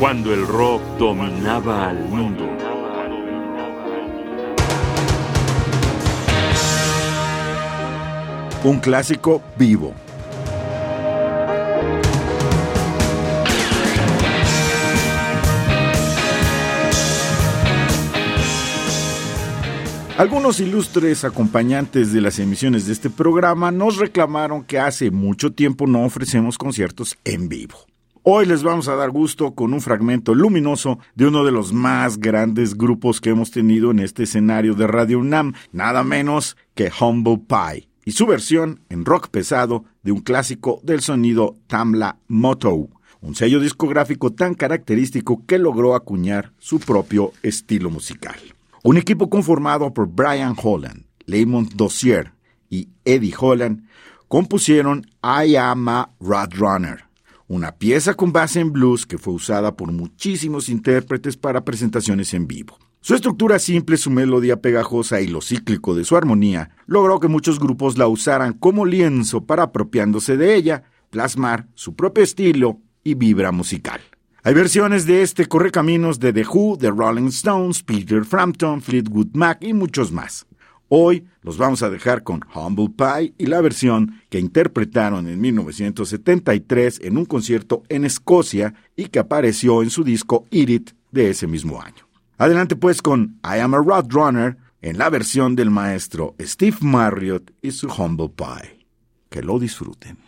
cuando el rock dominaba al mundo. Un clásico vivo. Algunos ilustres acompañantes de las emisiones de este programa nos reclamaron que hace mucho tiempo no ofrecemos conciertos en vivo. Hoy les vamos a dar gusto con un fragmento luminoso de uno de los más grandes grupos que hemos tenido en este escenario de Radio UNAM, nada menos que Humble Pie, y su versión en rock pesado de un clásico del sonido Tamla Moto, un sello discográfico tan característico que logró acuñar su propio estilo musical. Un equipo conformado por Brian Holland, Lamont Dossier y Eddie Holland compusieron I Am a Runner una pieza con base en blues que fue usada por muchísimos intérpretes para presentaciones en vivo. Su estructura simple, su melodía pegajosa y lo cíclico de su armonía logró que muchos grupos la usaran como lienzo para apropiándose de ella, plasmar su propio estilo y vibra musical. Hay versiones de este correcaminos de The Who, The Rolling Stones, Peter Frampton, Fleetwood Mac y muchos más. Hoy los vamos a dejar con Humble Pie y la versión que interpretaron en 1973 en un concierto en Escocia y que apareció en su disco Eat It de ese mismo año. Adelante pues con I Am a Roadrunner en la versión del maestro Steve Marriott y su Humble Pie. Que lo disfruten.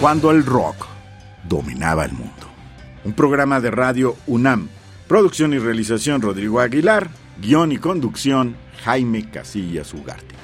Cuando el rock dominaba el mundo. Un programa de radio UNAM. Producción y realización Rodrigo Aguilar. Guión y conducción Jaime Casillas Ugarte.